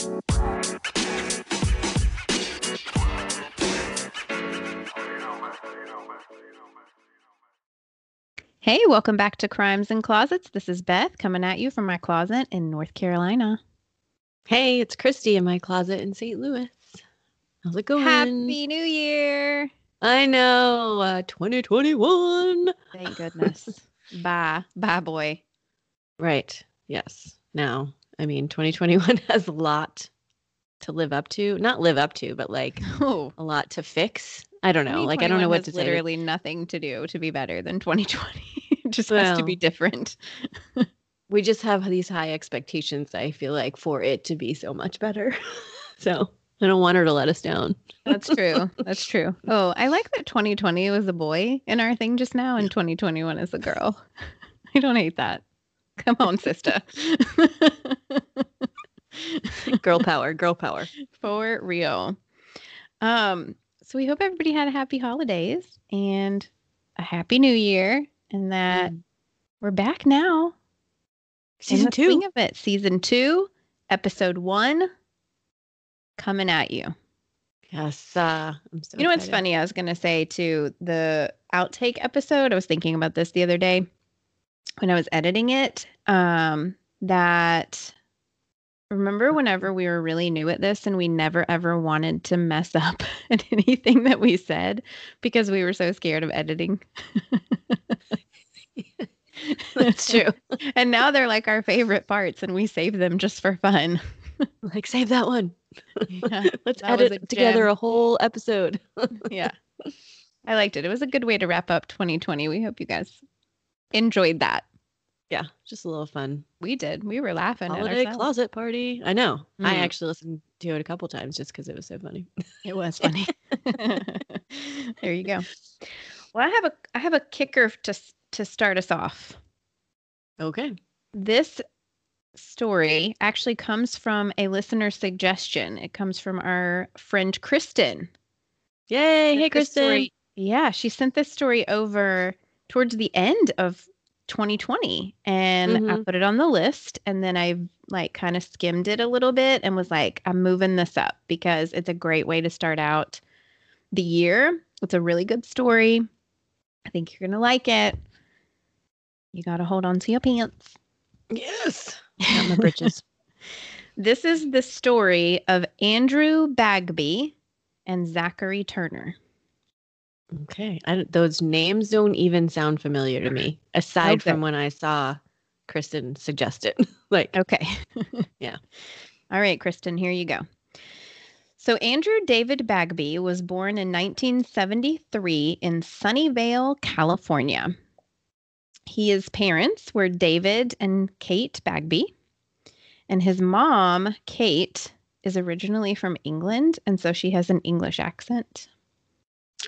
Hey, welcome back to Crimes and Closets. This is Beth coming at you from my closet in North Carolina. Hey, it's Christy in my closet in St. Louis. How's it going? Happy New Year! I know, uh, 2021. Thank goodness. bye. Bye, boy. Right. Yes. Now, I mean, 2021 has a lot to live up to. Not live up to, but like Oh, a lot to fix. I don't know. Like, I don't know 2021 what to say. literally nothing to do to be better than 2020. it just has to be different. We just have these high expectations, I feel like, for it to be so much better. so I don't want her to let us down. That's true. That's true. Oh, I like that 2020 was a boy in our thing just now, and 2021 is a girl. I don't hate that. Come on, sister. Girl power, girl power. For real. Um, so we hope everybody had a happy holidays and a happy new year, and that Mm. we're back now. Season two. of it. Season two, episode one, coming at you. Yes. Uh, I'm so You know what's excited. funny? I was going to say to the outtake episode, I was thinking about this the other day when I was editing it. Um, that remember whenever we were really new at this and we never ever wanted to mess up at anything that we said because we were so scared of editing. That's true. and now they're like our favorite parts and we save them just for fun. like, save that one. Yeah, Let's that edit a together gem. a whole episode. yeah. I liked it. It was a good way to wrap up 2020. We hope you guys enjoyed that. Yeah, just a little fun. We did. We were laughing Holiday closet party. I know. I Mm. actually listened to it a couple times just because it was so funny. It was funny. there you go. Well, I have a I have a kicker to to start us off. Okay. This story actually comes from a listener suggestion. It comes from our friend Kristen. Yay. Hey, Kristen. story- yeah, she sent this story over towards the end of 2020 and I Mhm. put it on the list and then I like kind of skimmed it a little bit and was like I'm moving this up because it's a great way to start out the year. It's a really good story. I think you're going to like it. You got to hold on to your pants. Yes. Got my britches. This is the story of Andrew Bagby and Zachary Turner. Okay. I those names don't even sound familiar to me, aside Okay. from when I saw Kristen suggest it. like, Okay. Yeah. All right, Kristen, here you go. So, Andrew David Bagby was born in 1973 in Sunnyvale, California. He, His parents were David and Kate Bagby, and his mom, Kate, is originally from England, and so she has an English accent.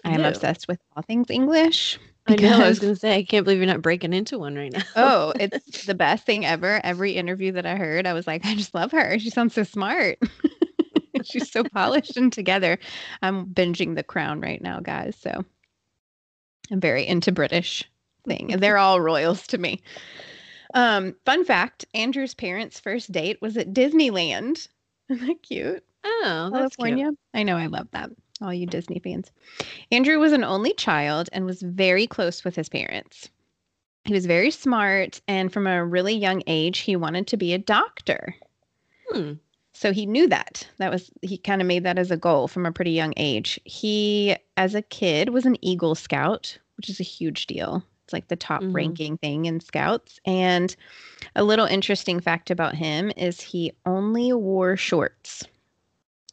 I am obsessed with all things English. I know. I was going to say, I can't believe you're not breaking into one right now. Oh, it's the best thing ever. Every interview that I heard, I was like, I just love her. She sounds so smart. She's so polished and together. I'm binging The Crown right now, guys. So I'm very into British thing. They're all royals to me. Um, fun fact Andrew's parents' first date was at Disneyland. Isn't that cute? oh, that's cute. California. I know, I love that. All you Disney fans. Andrew was an only child and was very close with his parents. He was very smart, and from a really young age, he wanted to be a doctor. Hmm. So he knew that. That was, he kind of made that as a goal from a pretty young age. He, as a kid, was an Eagle Scout, which is a huge deal. It's like the top Mhm. ranking thing in Scouts. And a little interesting fact about him is he only wore shorts.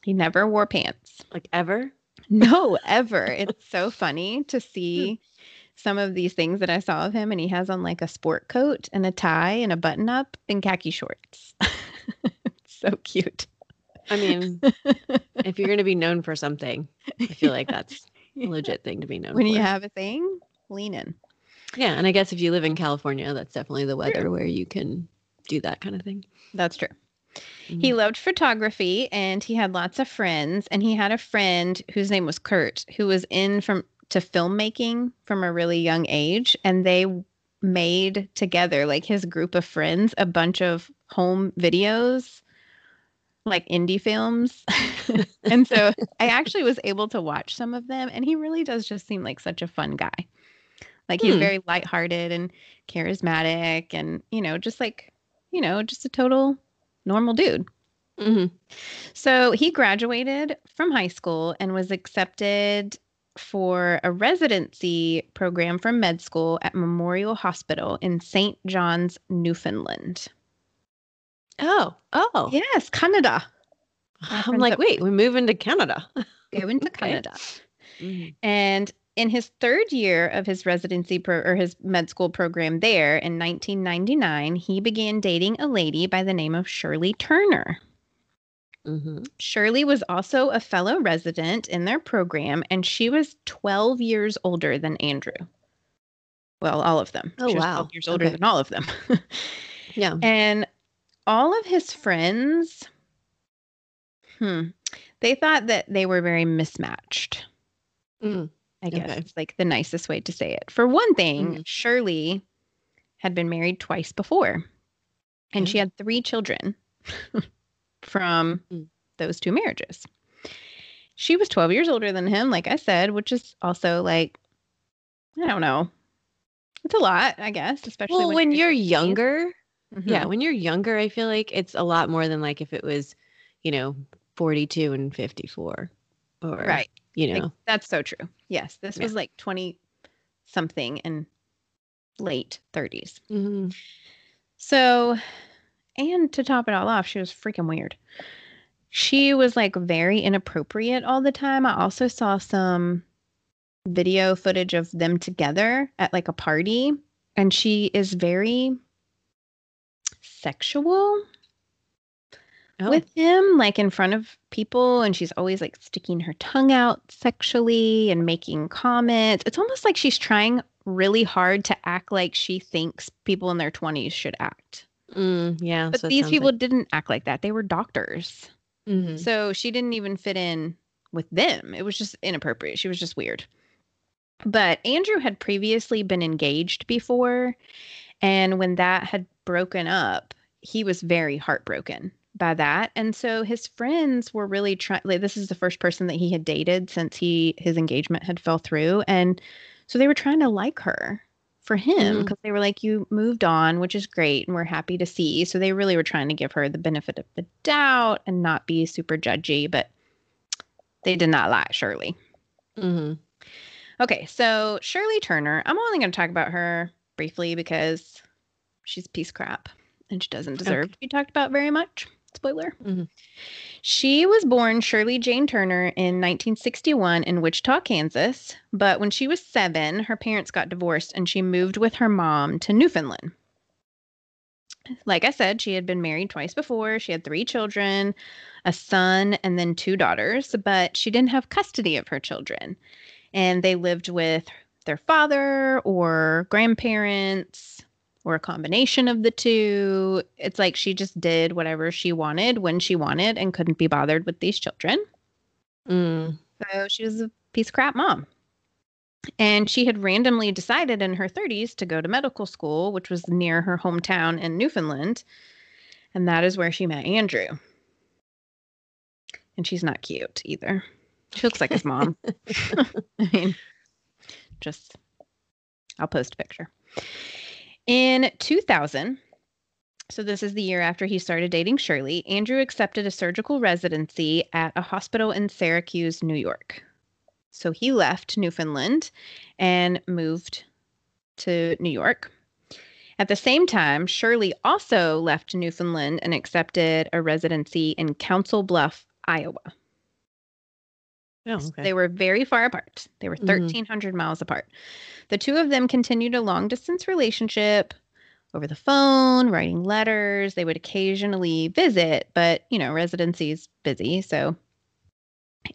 He never wore pants. Like ever? No, ever. It's so funny to hmm. see some of these things that I saw of him, and he has on like a sport coat and a tie and a button up and khaki shorts. so cute. I mean, if you're going to be known for something, I feel like that's a legit thing to be known for. When for. you have a thing, lean in. Yeah, and I guess if you live in California, that's definitely the weather where you can do that kind of thing. That's true. He Mhm. loved photography and he had lots of friends. And he had a friend whose name was Kurt, who was in from to filmmaking from a really young age. And they made together, like his group of friends, a bunch of home videos like indie films. and so I actually was able to watch some of them and he really does just seem like such a fun guy. Like he's Hmm. very lighthearted and charismatic and, you know, just like, you know, just a total normal dude. hmm So he graduated from high school and was accepted for a residency program from med school at Memorial Hospital in St. John's, Newfoundland. Oh, oh. Yes, Canada. I'm like, wait, we're moving to Canada. Going to Okay. Canada. Mhm. And in his third year of his residency pro- or his med school program there in 1999, he began dating a lady by the name of Shirley Turner. Mhm. Shirley was also a fellow resident in their program, and she was 12 years older than Andrew. Well, all of them. Oh, she was wow. 12 years older Okay. than all of them. Yeah. and all of his friends, hmm, they thought that they were very mismatched. Mm. I guess Okay. it's like the nicest way to say it. For one thing, Mhm. Shirley had been married twice before, and she had three children from Mm. those two marriages. She was 12 years older than him, like I said, which is also like, I don't know. It's a lot, I guess, especially Well, when you're in your 20s. younger, Mhm. yeah, when you're younger, I feel like it's a lot more than like if it was, you know, 42 and 54 or, Right. You Like, know, that's so true. Yes. This Yeah. was like 20 something and late 30s. Mhm. So, and to top it all off, she was freaking weird. She was like very inappropriate all the time. I also saw some video footage of them together at like a party, and she is very sexual Oh, with him, like in front of people, and she's always like sticking her tongue out sexually and making comments. It's almost like she's trying really hard to act like she thinks people in their 20s should act. mm, yeah. But so these people like- didn't act like that. They were doctors. Mhm. So she didn't even fit in with them. It was just inappropriate. She was just weird. But Andrew had previously been engaged before. And when that had broken up, he was very heartbroken by that. And so his friends were really trying like this is the first person that he had dated since he his engagement had fell through. And so they were trying to like her for him because they were like, You moved on, which is great, and we're happy to see. So they really were trying to give her the benefit of the doubt and not be super judgy, but they did not like Shirley. Mhm. Okay, so Shirley Turner, I'm only going to talk about her briefly because she's piece crap and she doesn't deserve Okay. to be talked about very much. Spoiler. Mhm. She was born Shirley Jane Turner in 1961 in Wichita, Kansas, but when she was seven, her parents got divorced and she moved with her mom to Newfoundland. Like I said, she had been married twice before. She had three children, a son, and then two daughters, but she didn't have custody of her children. And they lived with their father or grandparents or a combination of the two. It's like she just did whatever she wanted when she wanted and couldn't be bothered with these children. Mm. So she was a piece of crap mom. And she had randomly decided in her 30s to go to medical school, which was near her hometown in Newfoundland. And that is where she met Andrew. And she's not cute either. She looks like his mom. I mean, just, I'll post a picture. In 2000, so this is the year after he started dating Shirley, Andrew accepted a surgical residency at a hospital in Syracuse, New York. So he left Newfoundland and moved to New York. At the same time, Shirley also left Newfoundland and accepted a residency in Council Bluff, Iowa. Oh, So okay. They were very far apart. They were Mhm. 1,300 miles apart. The two of them continued a long distance relationship over the phone, writing letters. They would occasionally visit, but, you know, residency's busy. So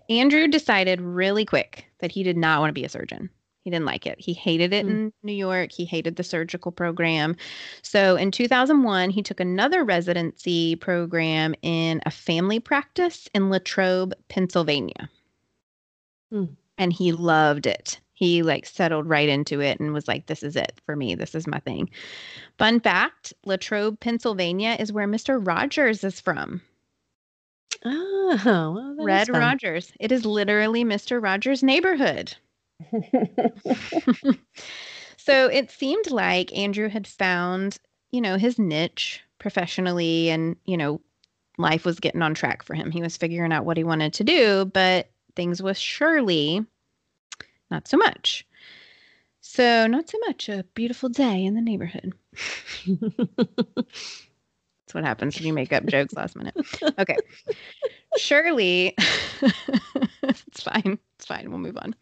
Andrew decided really quick that he did not want to be a surgeon. He didn't like it. He hated it Mm. in New York. He hated the surgical program. So in 2001, he took another residency program in a family practice in Latrobe, Pennsylvania. Hmm. And he loved it. He like settled right into it and was like, this is it for me. This is my thing. Fun fact Latrobe, Pennsylvania is where Mr. Rogers is from. Oh, well, Red. Rogers. It is literally Mr. Rogers' neighborhood. so it seemed like Andrew had found, you know, his niche professionally and, you know, life was getting on track for him. He was figuring out what he wanted to do, but things with Shirley, not so much. So, not so much a beautiful day in the neighborhood. That's what happens when you make up jokes last minute. Okay. Shirley, it's fine. It's fine. We'll move on.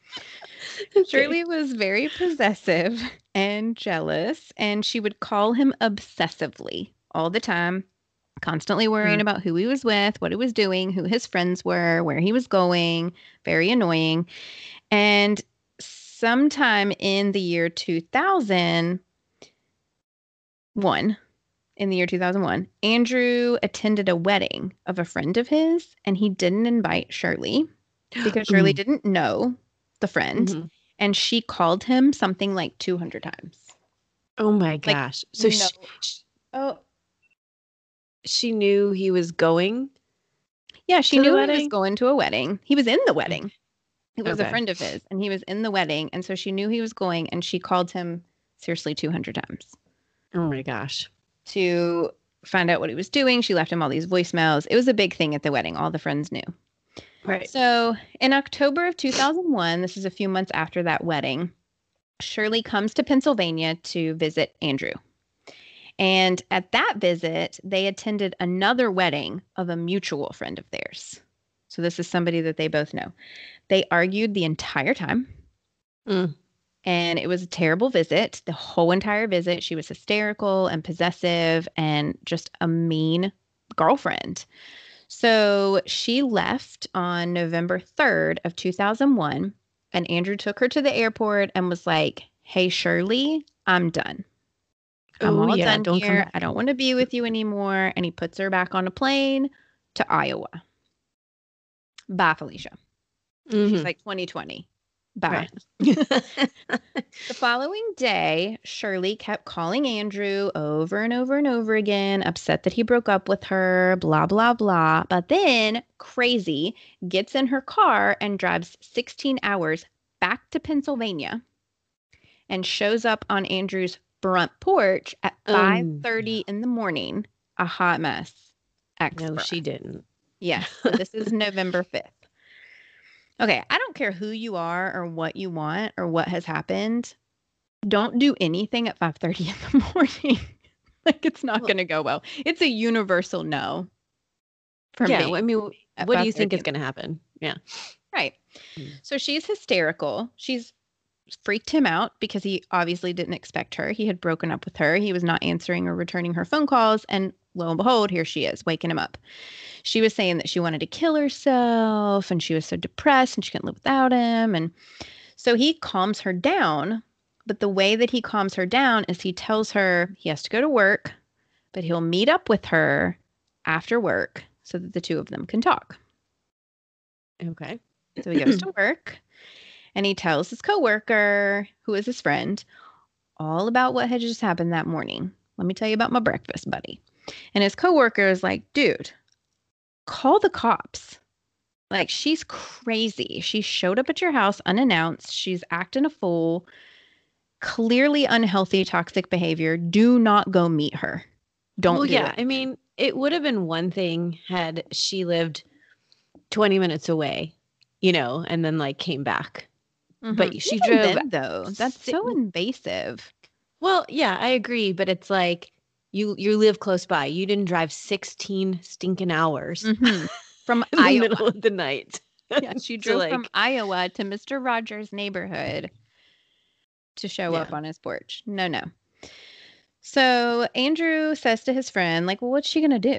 Okay. Shirley was very possessive and jealous, and she would call him obsessively all the time, constantly worrying Mm. about who he was with, what he was doing, who his friends were, where he was going. Very annoying. And sometime in the year 2001, in the year 2001, Andrew attended a wedding of a friend of his, and he didn't invite Shirley because Shirley Mm. didn't know the friend Mhm. and she called him something like 200 times. Oh my gosh. so no. she, sh- Oh, she knew he was going. yeah, she knew he was going to a wedding. He was in the mm-hmm. wedding. It was a friend of his and he was in the wedding and so she knew he was going and she called him seriously 200 times Oh my gosh. to find out what he was doing. She left him all these voicemails. It was a big thing at the wedding. All the friends knew. Right. So in October of 2001, this is a few months after that wedding, Shirley comes to Pennsylvania to visit Andrew. And at that visit, they attended another wedding of a mutual friend of theirs. So this is somebody that they both know. They argued the entire time. Mm. And it was a terrible visit. The whole entire visit, she was hysterical and possessive and just a mean girlfriend. So she left on November 3rd of 2001 and Andrew took her to the airport and was like, "Hey Shirley, I'm done. I'm Oh, all yeah, done don't here. I don't want to be with you anymore." And he puts her back on a plane to Iowa. Bye, Felicia. She's Mhm. like 2020. Bye. Right. The following day, Shirley kept calling Andrew over and over and over again, upset that he broke up with her, blah, blah, blah. But then, crazy, gets in her car and drives 16 hours back to Pennsylvania and shows up on Andrew's front porch at Oh, 5:30 in the morning, a hot mess. Ex no, she didn't. yeah. So this is November 5th. Okay. I don't care who you are or what you want or what has happened. Don't do anything at 5:30 in the morning. like it's not Well- going to go well. It's a universal no for yeah. me. I mean, at what do you think is going to happen? Yeah. Right. Mm. So she's hysterical. She's freaked him out because he obviously didn't expect her. He had broken up with her. He was not answering or returning her phone calls. And lo and behold, here she is, waking him up. She was saying that she wanted to kill herself and she was so depressed and she couldn't live without him. And so he calms her down. But the way that he calms her down is he tells her he has to go to work, but he'll meet up with her after work so that the two of them can talk. Okay. So he goes to work and he tells his coworker, who is his friend, all about what had just happened that morning. Let me tell you about my breakfast buddy. And his coworker is like, dude, call the cops. Like, she's crazy. She showed up at your house unannounced. She's acting a fool. Clearly unhealthy, toxic behavior. Do not go meet her. Don't well, do yeah. it. I mean, it would have been one thing had she lived 20 minutes away, you know, and then like came back. But Mhm. she Even drove then, though. That's so invasive. Well, yeah, I agree, but it's like you you live close by. You didn't drive 16 stinking hours Mhm. From in the Iowa. middle of the night. Yeah, she drove from Iowa to Mr. Rogers' neighborhood to show up on his porch. No, no. So Andrew says to his friend, like, well, what's she gonna do?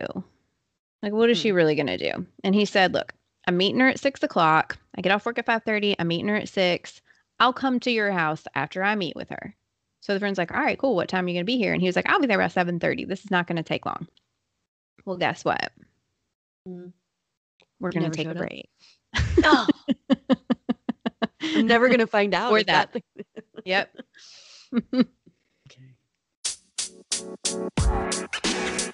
Like, what is she Hmm. really gonna do? And he said, look, I'm meeting her at six o'clock. I get off work at five thirty. I'm meeting her at six. I'll come to your house after I meet with her. So the friend's like, all right, cool. What time are you gonna be here? And he was like, I'll be there about seven thirty. This is not gonna take long. Well, guess what? Mm. We're gonna take a break. Oh, I'm never going to find out. Or if that. the- Yep. Okay.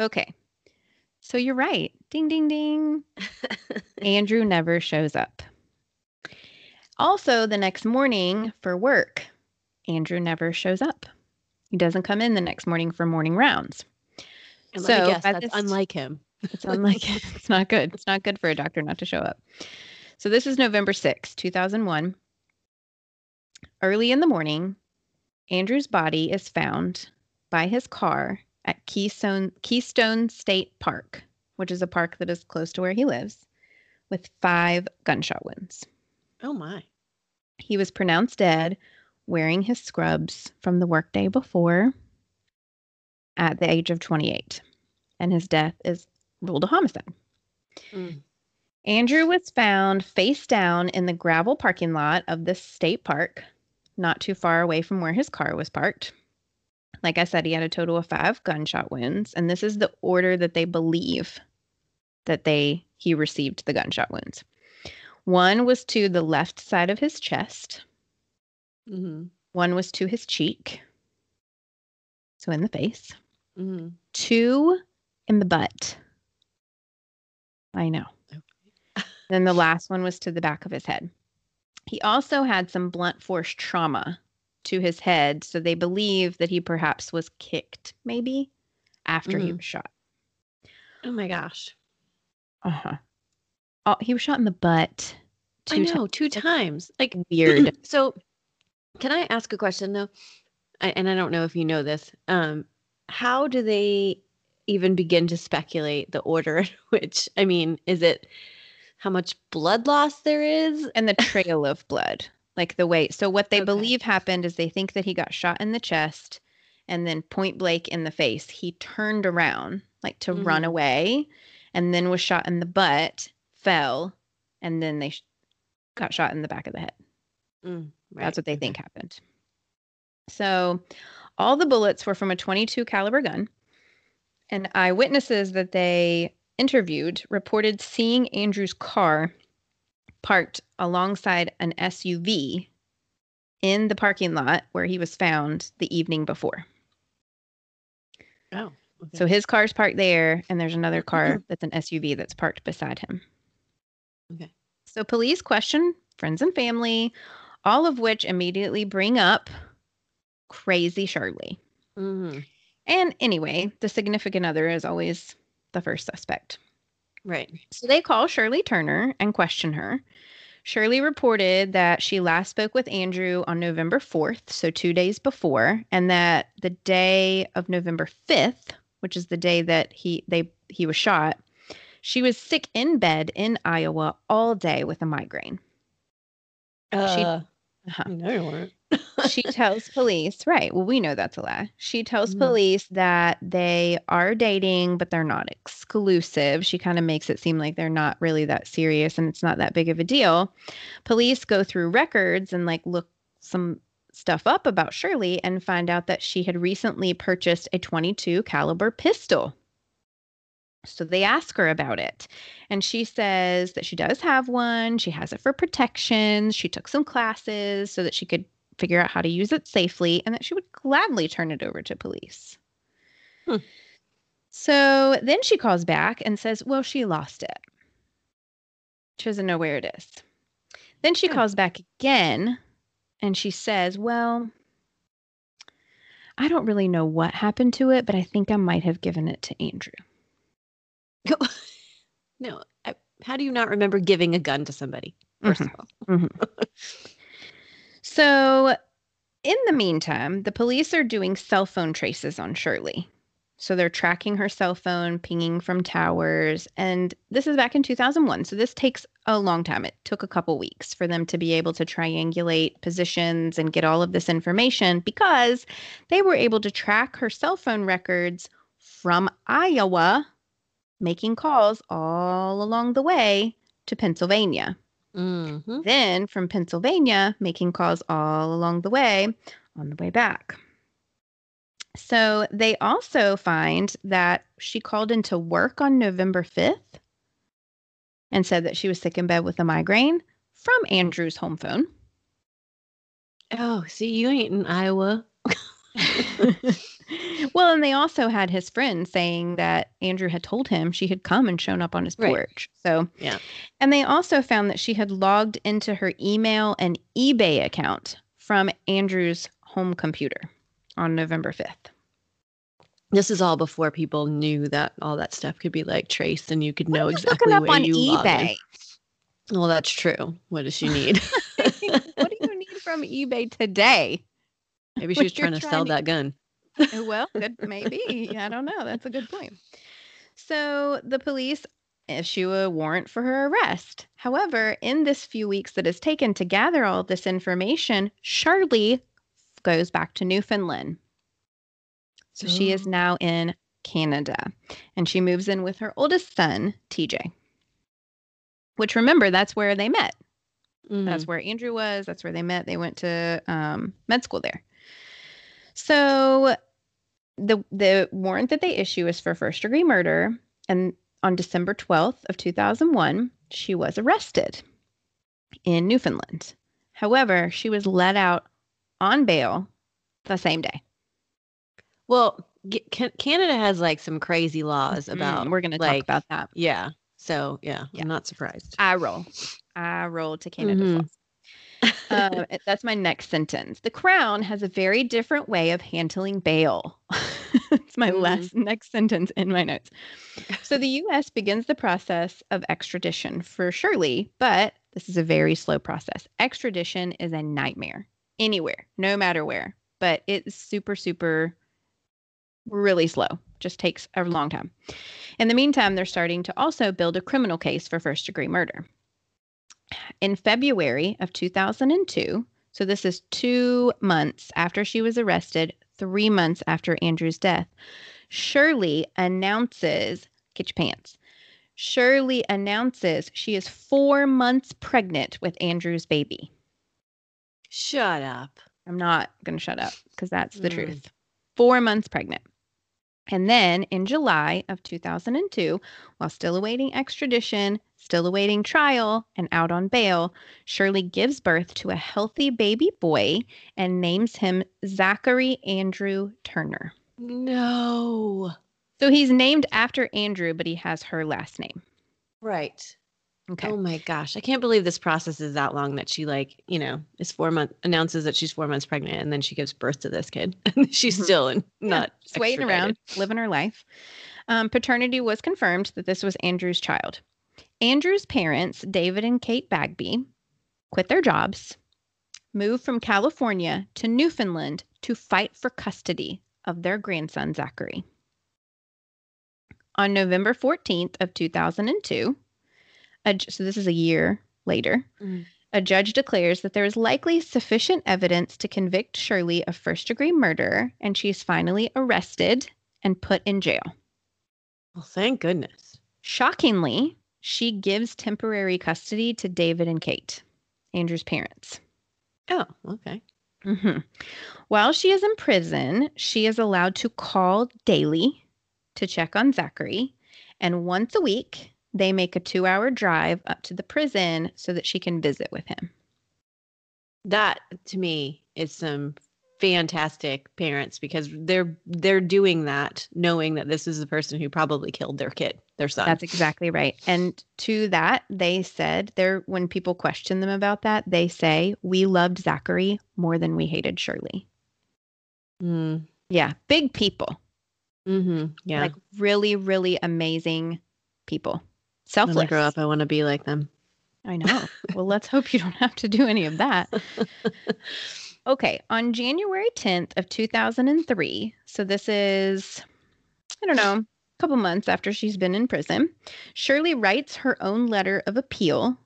Okay. So you're right. Ding, ding, ding. Andrew never shows up. Also, the next morning for work, Andrew never shows up. He doesn't come in the next morning for morning rounds. And So, guess, that's this- unlike him. It's unlike it's not good. It's not good for a doctor not to show up. So this is November 6, 2001. Early in the morning, Andrew's body is found by his car at Keystone Keystone State Park, which is a park that is close to where he lives, with five gunshot wounds. Oh my. He was pronounced dead wearing his scrubs from the workday before at the age of 28. And his death is ruled a homicide. Mm. Andrew was found face down in the gravel parking lot of the state park, not too far away from where his car was parked. Like I said, he had a total of five gunshot wounds, and this is the order that they believe that they he received the gunshot wounds. One was to the left side of his chest, Mm-hmm. one was to his cheek, so in the face, Mm-hmm. two in the butt. I know. Then the last one was to the back of his head. He also had some blunt force trauma to his head, so they believe that he perhaps was kicked, maybe after he Mhm. was shot. Oh my gosh. Uh huh. Oh, he was shot in the butt. I two ti- know, two times. Like Weird. so can I ask a question though? I, and I don't know if you know this. Um, how do they even begin to speculate the order in which I mean, is it how much blood loss there is? and the trail of blood, like the way. So what they Okay. believe happened is they think that he got shot in the chest and then point blank in the face. He turned around like to run Mhm. away and then was shot in the butt, fell, and then they sh- got shot in the back of the head. Mm, That's what they think happened. So all the bullets were from a 22 caliber gun. And eyewitnesses that they interviewed reported seeing Andrew's car parked alongside an SUV in the parking lot where he was found the evening before. Oh. Okay. So his car's parked there, and there's another car that's an SUV that's parked beside him. Okay. So police question friends and family, all of which immediately bring up crazy Shirley. hmm And anyway, the significant other is always the first suspect. Right. So they call Shirley Turner and question her. Shirley reported that she last spoke with Andrew on November 4th, so two days before, and that the day of November 5th, which is the day that he they he was shot, she was sick in bed in Iowa all day with a migraine. Uh, Uh-huh. no, you weren't. She tells police, right? Well, we know that's a lie. She tells Mhm. police that they are dating, but they're not exclusive. She kind of makes it seem like they're not really that serious and it's not that big of a deal. Police go through records and like look some stuff up about Shirley and find out that she had recently purchased a 22 caliber pistol. So they ask her about it. And she says that she does have one. She has it for protection. She took some classes so that she could figure out how to use it safely and that she would gladly turn it over to police. Hmm. So then she calls back and says, Well, she lost it. She doesn't know where it is. Then she Hmm. calls back again and she says, Well, I don't really know what happened to it, but I think I might have given it to Andrew. no. I, how do you not remember giving a gun to somebody? 1st Mhm. of all. So, in the meantime, the police are doing cell phone traces on Shirley. So, they're tracking her cell phone, pinging from towers. And this is back in 2001. So, this takes a long time. It took a couple weeks for them to be able to triangulate positions and get all of this information because they were able to track her cell phone records from Iowa, making calls all along the way to Pennsylvania. Mm-hmm. Then from Pennsylvania, making calls all along the way on the way back. So they also find that she called into work on November 5th and said that she was sick in bed with a migraine from Andrew's home phone. Oh, see, you ain't in Iowa. well, and they also had his friend saying that Andrew had told him she had come and shown up on his Right. porch. So, Yeah. And they also found that she had logged into her email and eBay account from Andrew's home computer on November 5th. This is all before people knew that all that stuff could be like traced and you could know What are exactly looking up where on you eBay. Well, that's true. What does she need? what do you need from eBay today? Maybe she was trying to trying sell to- that gun. well, good, maybe. I don't know. That's a good point. So the police issue a warrant for her arrest. However, in this few weeks that is taken to gather all this information, Shirley goes back to Newfoundland. So she is Oh. now in Canada and she moves in with her oldest son, TJ. Which remember, that's where they met. Mhm. That's where Andrew was. That's where they met. They went to um, med school there. So the the warrant that they issue is for first degree murder, and on December twelfth of two thousand one, she was arrested in Newfoundland. However, she was let out on bail the same day. Well, Can- Canada has like some crazy laws about. Mm, we're going to like, talk about that. Yeah. So yeah, Yeah. I'm not surprised. I roll. I roll to Canada's Mhm. laws. Um, that's my next sentence. The Crown has a very different way of handling bail. it's my Mhm. last next sentence in my notes. So the U.S. begins the process of extradition for Shirley, but this is a very slow process. Extradition is a nightmare anywhere, no matter where, but it's super, super, really slow. Just takes a long time. In the meantime, they're starting to also build a criminal case for first degree murder in February of 2002. So this is two months after she was arrested, three months after Andrew's death. Shirley announces, get your pants. Shirley announces she is four months pregnant with Andrew's baby. Shut up. I'm not going to shut up because that's the Mm. truth. Four months pregnant. And then in July of 2002, while still awaiting extradition, still awaiting trial, and out on bail, Shirley gives birth to a healthy baby boy and names him Zachary Andrew Turner. No. So he's named after Andrew, but he has her last name. Right. Okay. Oh my gosh. I can't believe this process is that long that she like, you know, is four months announces that she's four months pregnant and then she gives birth to this kid. And she's Mhm. still in, Yeah, not waiting around, living her life. Um, paternity was confirmed that this was Andrew's child. Andrew's parents, David and Kate Bagby, quit their jobs, moved from California to Newfoundland to fight for custody of their grandson Zachary. On November 14th of 2002, a so this is a year later, Mhm. a judge declares that there is likely sufficient evidence to convict Shirley of first degree murder, and she is finally arrested and put in jail. Well, thank goodness. Shockingly, she gives temporary custody to David and Kate, Andrew's parents. Oh, okay. hmm While she is in prison, she is allowed to call daily to check on Zachary. And once a week, they make a two hour drive up to the prison so that she can visit with him. That to me is some fantastic parents because they're they're doing that knowing that this is the person who probably killed their kid, their son. That's exactly right. And to that, they said there when people question them about that, they say, We loved Zachary more than we hated Shirley. Mm, Yeah, big people. mm-hmm. Yeah. Like really, really amazing people. When I grow up, I want to be like them. I know. well, let's hope you don't have to do any of that. Okay, on January 10th of 2003, so this is I don't know, a couple months after she's been in prison, Shirley writes her own letter of appeal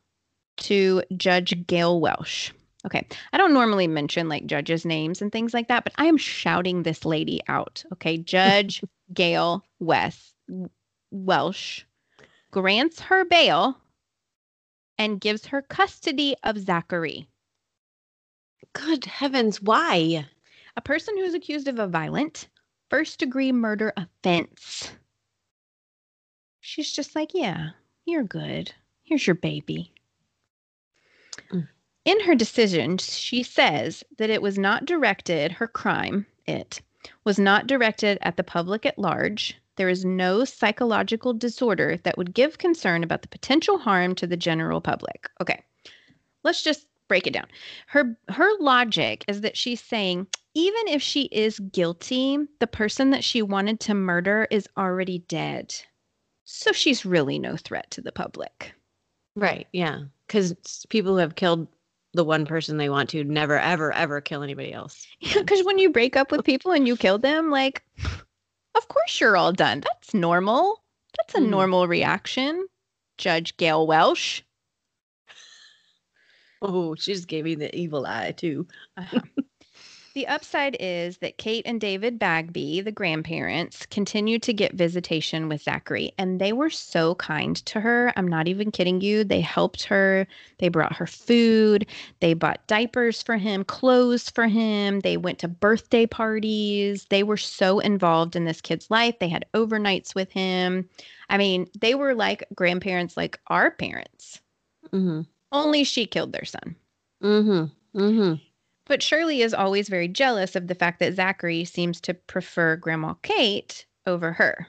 to Judge Gail Welsh. Okay, I don't normally mention like judges' names and things like that, but I am shouting this lady out. Okay, Judge Gail West Welsh grants her bail and gives her custody of Zachary. Good heavens, why? A person who is accused of a violent first degree murder offense. She's just like, yeah, you're good. Here's your baby. Mm. In her decision, she says that it was not directed, her crime, it was not directed at the public at large. There is no psychological disorder that would give concern about the potential harm to the general public. Okay, let's just break it down. Her her logic is that she's saying even if she is guilty, the person that she wanted to murder is already dead. So she's really no threat to the public. Right. Yeah. Because people who have killed the one person they want to never, ever, ever kill anybody else. Yeah, because when you break up with people and you kill them, like, of course you're all done. That's normal. That's a Mhm. normal reaction. Judge Gail Welsh. Oh, she just gave me the evil eye, too. Uh-huh. the upside is that Kate and David Bagby, the grandparents, continue to get visitation with Zachary, and they were so kind to her. I'm not even kidding you. They helped her. They brought her food. They bought diapers for him, clothes for him. They went to birthday parties. They were so involved in this kid's life. They had overnights with him. I mean, they were like grandparents, like our parents. Mm-hmm. Only she killed their son. Mm-hmm. Mm-hmm. But Shirley is always very jealous of the fact that Zachary seems to prefer Grandma Kate over her.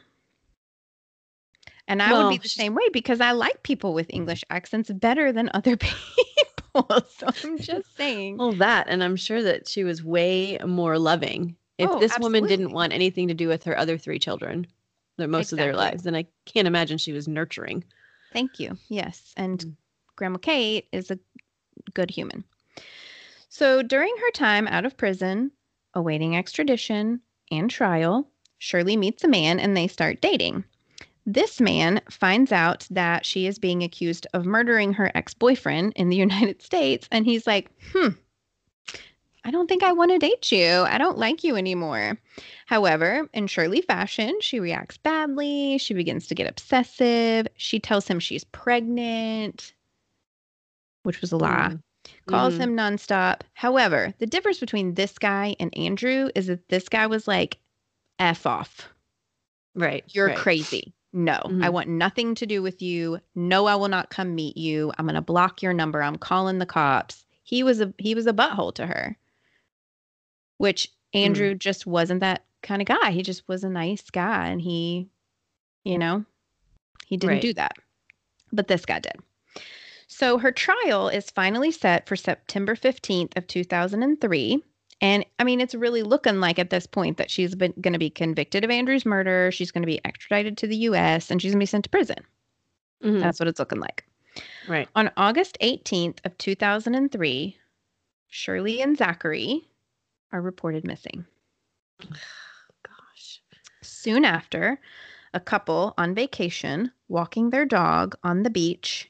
And I would be the same way because I like people with English accents better than other people. so I'm just saying. Well, that, and I'm sure that she was way more loving. If Oh, this woman didn't want anything to do with her other three children, the most of their lives, then I can't imagine she was nurturing. Thank you. Yes. And Mm. Grandma Kate is a good human. So during her time out of prison, awaiting extradition and trial, Shirley meets a man and they start dating. This man finds out that she is being accused of murdering her ex boyfriend in the United States. And he's like, hmm, I don't think I want to date you. I don't like you anymore. However, in Shirley fashion, she reacts badly. She begins to get obsessive. She tells him she's pregnant, which was a lie. Mhm. Calls Mhm. him nonstop. However, the difference between this guy and Andrew is that this guy was like, F off. Right. You're right. crazy. No, I Mhm. want nothing to do with you. No, I will not come meet you. I'm going to block your number. I'm calling the cops. He was a he was a butthole to her. Which Andrew just wasn't that kind of guy. He just was a nice guy and he you know, he didn't Right. do that. But this guy did. So her trial is finally set for September 15th of 2003. And I mean, it's really looking like at this point that she's been going to be convicted of Andrew's murder. She's going to be extradited to the U.S. and she's going to be sent to prison. Mhm. That's what it's looking like. right. On August 18th of 2003, Shirley and Zachary are reported missing. Gosh. Soon after, a couple on vacation walking their dog on the beach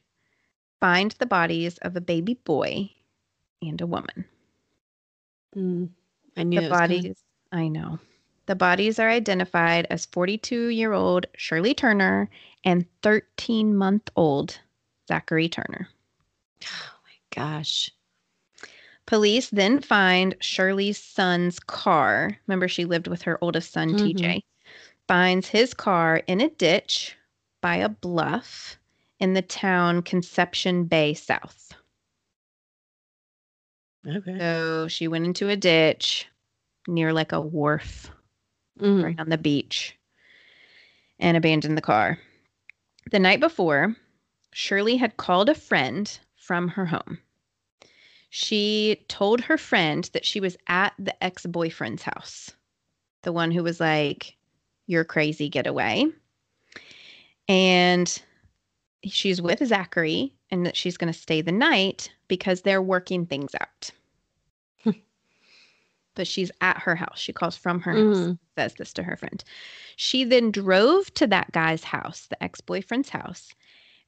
find the bodies of a baby boy and a woman. Mm. I knew the it was coming. bodies, I know. The bodies are identified as 42 year old Shirley Turner and 13 month old Zachary Turner. Oh my gosh. Police then find Shirley's son's car. Remember, she lived with her oldest son, Mhm. TJ. Finds his car in a ditch by a bluff in the town Conception Bay South. Okay. So she went into a ditch near like a wharf Mhm. right on the beach and abandoned the car. The night before, Shirley had called a friend from her home. She told her friend that she was at the ex boyfriend's house, the one who was like, You're crazy, get away. And she's with Zachary and that she's going to stay the night because they're working things out. but she's at her house. She calls from her house Mhm. says this to her friend. She then drove to that guy's house, the ex boyfriend's house,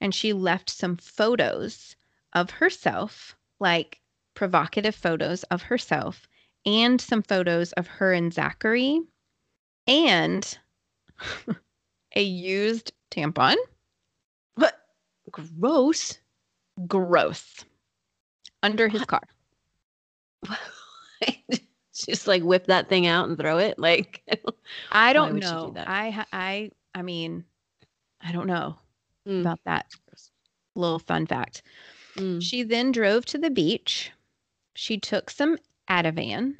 and she left some photos of herself, like provocative photos of herself, and some photos of her and Zachary. And a used tampon. Gross. Gross. Under his car. Just like whip that thing out and throw it. Like, I don't she do know. I I I mean, I don't know Mm, about that little fun fact. mm. She then drove to the beach. She took some Ativan,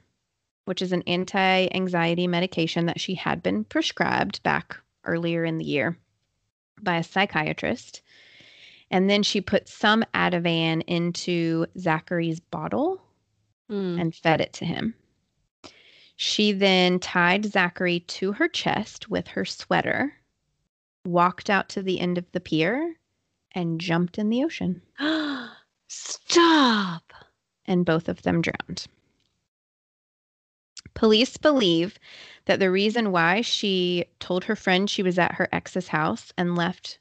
which is an anti-anxiety medication that she had been prescribed back earlier in the year by a psychiatrist. And then she put some Ativan into Zachary's bottle Mm. and fed it to him. She then tied Zachary to her chest with her sweater, walked out to the end of the pier, and jumped in the ocean. Stop. And both of them drowned. Police believe that the reason why she told her friend she was at her ex's house and left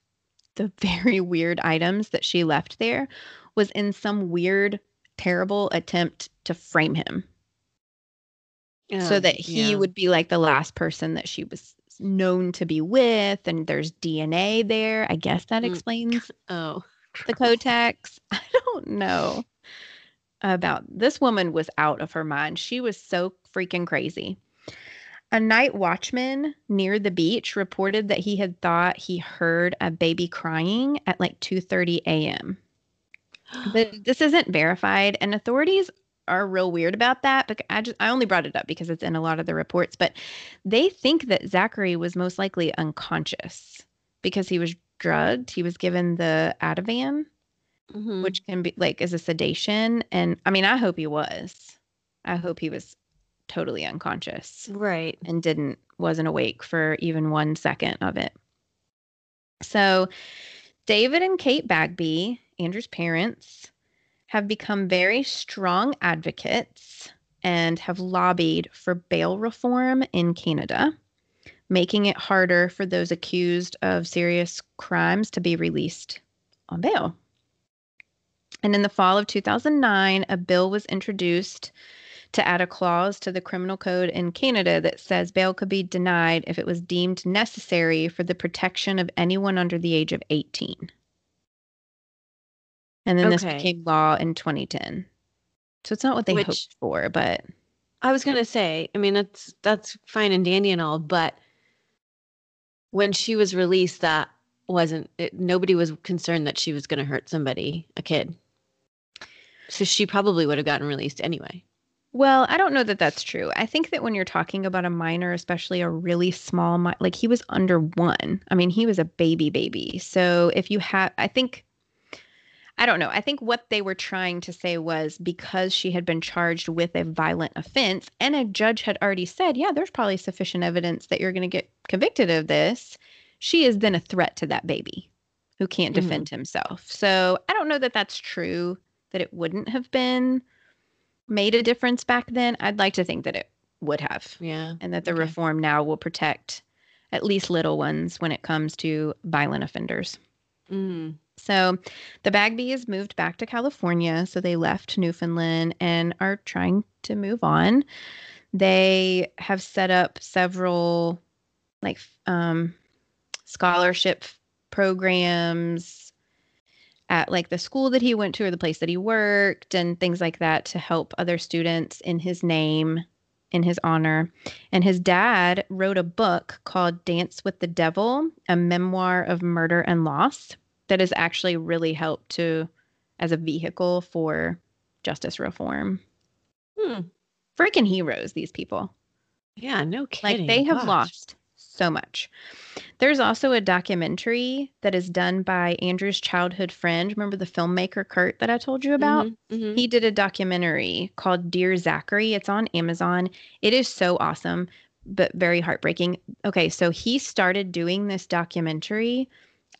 the very weird items that she left there was in some weird, terrible attempt to frame him. so Oh, that he yeah. would be like the last person that she was known to be with and there's DNA there. I guess that Mm. explains Oh. the Kotex. I don't know about this woman was out of her mind. She was so freaking crazy. A night watchman near the beach reported that he had thought he heard a baby crying at like 2:30 a.m. But this isn't verified, and authorities are real weird about that. But I just I only brought it up because it's in a lot of the reports. But they think that Zachary was most likely unconscious because he was drugged. He was given the Ativan, Mhm. which can be like as a sedation. And I mean, I hope he was. I hope he was totally unconscious right. and didn't wasn't awake for even one second of it. So, David and Kate Bagby, Andrew's parents, have become very strong advocates and have lobbied for bail reform in Canada, making it harder for those accused of serious crimes to be released on bail. And in the fall of 2009, a bill was introduced to add a clause to the criminal code in Canada that says bail could be denied if it was deemed necessary for the protection of anyone under the age of 18. And then this became law in 2010. So it's not what they Which- hoped for, but I was gonna say, I mean, that's that's fine and dandy and all, but when she was released, that wasn't. It, nobody was concerned that she was gonna hurt somebody, a kid. So she probably would have gotten released anyway. Well, I don't know that that's true. I think that when you're talking about a minor, especially a really small, mi- like he was under one. I mean, he was a baby baby. So if you have, I think, I don't know. I think what they were trying to say was because she had been charged with a violent offense and a judge had already said, yeah, there's probably sufficient evidence that you're going to get convicted of this. She is then a threat to that baby who can't Mhm. defend himself. So I don't know that that's true, that it wouldn't have been made a difference back then, I'd like to think that it would have, Yeah. and that the Okay. reform now will protect at least little ones when it comes to violent offenders. Mm. So the Bagbies moved back to California. So they left Newfoundland and are trying to move on. They have set up several like um, scholarship programs at like the school that he went to or the place that he worked and things like that to help other students in his name in his honor and his dad wrote a book called dance with the devil a memoir of murder and loss that has actually really helped to as a vehicle for justice reform Hmm. freaking heroes these people Yeah, no kidding. like they have Gosh. lost so much. There's also a documentary that is done by Andrew's childhood friend. Remember the filmmaker Kurt that I told you about? Mhm, mhm. He did a documentary called Dear Zachary. It's on Amazon. It is so awesome, but very heartbreaking. Okay, so he started doing this documentary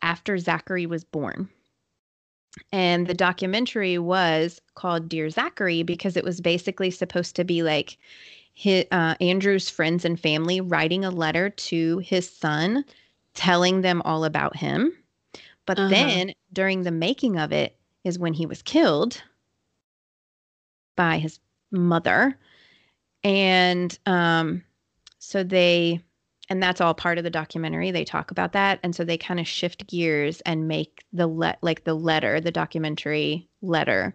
after Zachary was born. And the documentary was called Dear Zachary because it was basically supposed to be like his, uh, Andrew's friends and family writing a letter to his son, telling them all about him. But Uh-huh. then during the making of it is when he was killed by his mother. And um, so they and that's all part of the documentary. They talk about that, and so they kind of shift gears and make the let like the letter, the documentary letter,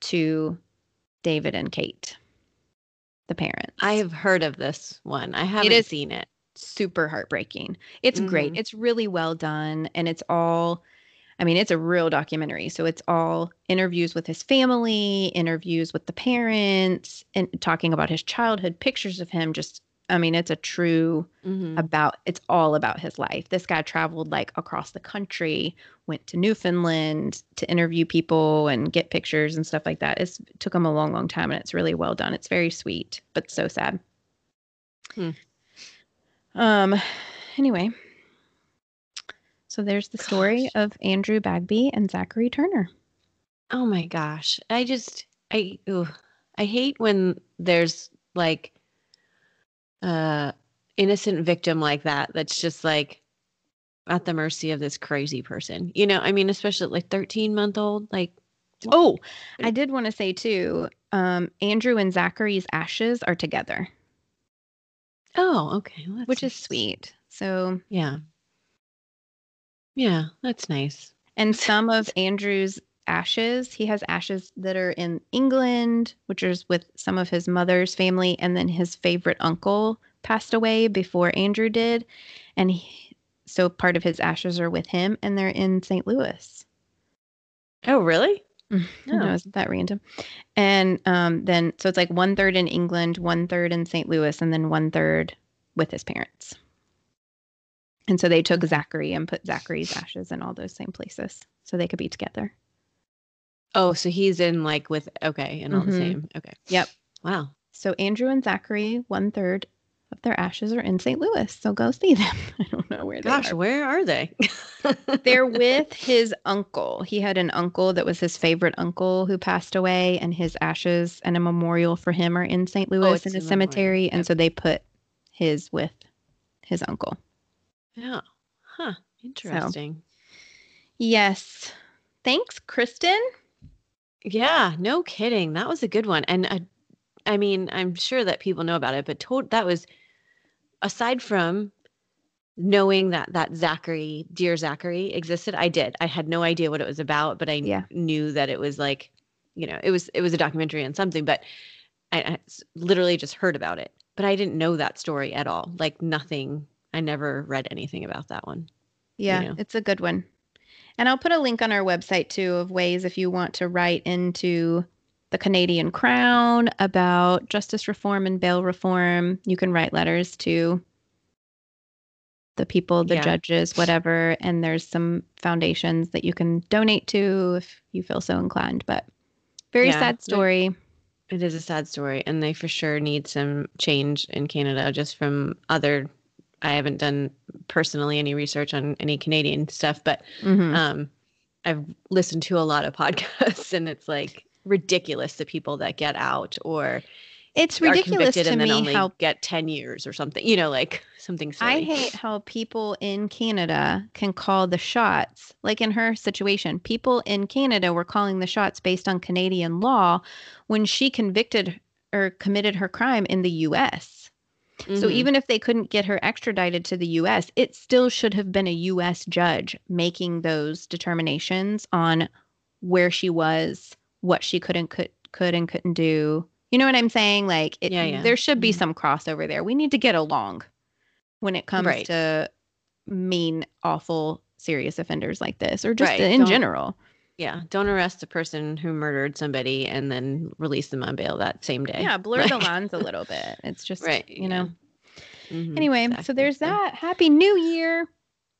to David and Kate, the parents. I have heard of this one. I haven't is- seen it. super heartbreaking. It's great. Mhm. It's really well done and it's all I mean, it's a real documentary. So it's all interviews with his family, interviews with the parents, and talking about his childhood, pictures of him just I mean, it's a true Mhm. about it's all about his life. This guy traveled like across the country, went to Newfoundland to interview people and get pictures and stuff like that. It's, it took him a long, long time and it's really well done. It's very sweet, but so sad. Hmm. Um anyway. So there's the story of Andrew Bagby and Zachary Turner. Oh my gosh. I just I ooh, I hate when there's like uh innocent victim like that that's just like at the mercy of this crazy person. You know, I mean especially like 13 month old like Oh, I did want to say too, um, Andrew and Zachary's ashes are together, oh, okay. well, which is sweet. So Yeah. Yeah, that's nice. And some of Andrew's ashes, he has ashes that are in England, which is with some of his mother's family, and then his favorite uncle passed away before Andrew did, and he, so part of his ashes are with him, and they're in St. Louis. Oh, really? I know, Oh. isn't that random? And um, then so it's like one third in England, one third in St. Louis, and then one third with his parents. And so they took Zachary and put Zachary's ashes in all those same places so they could be together. Oh, so he's in like with okay, and all the Mhm. same. Okay. Yep. Wow. So Andrew and Zachary, one third of their ashes are in St. Louis. So go see them. I don't know where Gosh, they are. where are they? They're with his uncle. He had an uncle that was his favorite uncle who passed away, and his ashes and a memorial for him are in St. Louis Oh, in a a cemetery. And so they put his with his uncle. Yeah. Huh. Interesting. Yes. Thanks, Kristen. Yeah, no kidding. That was a good one. And I, I mean, I'm sure that people know about it, but to- that was aside from knowing that that Zachary, dear Zachary existed, I did. I had no idea what it was about, but I Yeah. knew that it was like, you know, it was it was a documentary on something, but I literally just heard about it. But I didn't know that story at all. Like nothing. I never read anything about that one. Yeah, know. it's a good one. And I'll put a link on our website too of ways if you want to write into the Canadian Crown about justice reform and bail reform. You can write letters to the people, the Yeah. judges, whatever. And there's some foundations that you can donate to if you feel so inclined. But very Yeah, sad story. It is a sad story, and they for sure need some change in Canada just from other. I haven't done personally any research on any Canadian stuff, but Mhm. um, I've listened to a lot of podcasts, and it's like ridiculous the people that get out or it's ridiculous to and me how get 10 years or something, you know, like something silly. I hate how people in Canada can call the shots. Like in her situation, people in Canada were calling the shots based on Canadian law when she convicted or committed her crime in the US. So Mhm. even if they couldn't get her extradited to the US, it still should have been a US judge making those determinations on where she was, what she could and could could and couldn't do. You know what I'm saying? Like it, Yeah, yeah. there should be Mhm. some some crossover there. We need to get along when it comes Right. to mean, awful, serious offenders like this, or just Right, in don't- general. Yeah, don't arrest a person who murdered somebody and then release them on bail that same day. Yeah, blur the lines a little bit. It's just Right, you know. Mhm, Anyway, so there's that. Happy New Year.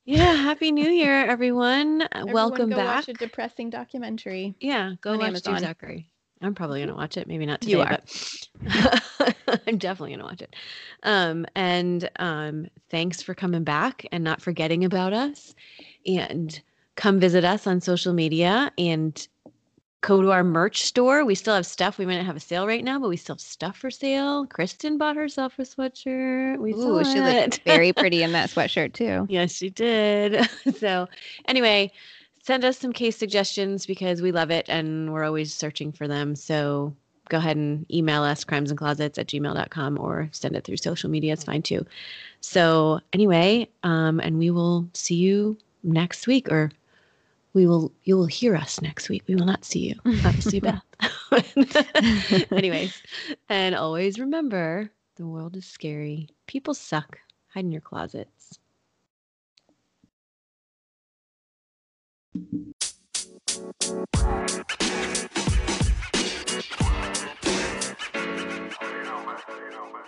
Yeah, happy New Year, everyone. Uh, Everyone Welcome go back. Watch a depressing documentary. Yeah, go watch Amazon. Zachary. I'm probably gonna watch it. Maybe not today, You are. but I'm definitely gonna watch it. Um, and um, thanks for coming back and not forgetting about us. And come visit us on social media and go to our merch store. We still have stuff. We might not have a sale right now, but we still have stuff for sale. Kristen bought herself a sweatshirt. We Ooh, she looked very pretty in that sweatshirt too. Yes, she did. so, anyway, send us some case suggestions because we love it and we're always searching for them. So, go ahead and email us crimesandclosets at gmail.com or send it through social media. It's fine too. So anyway, um, and we will see you next week or we will you will hear us next week. We will not see you. Obviously, Beth. Anyways, and always remember the world is scary. People suck. Hide in your closets. You know, man. You know, man.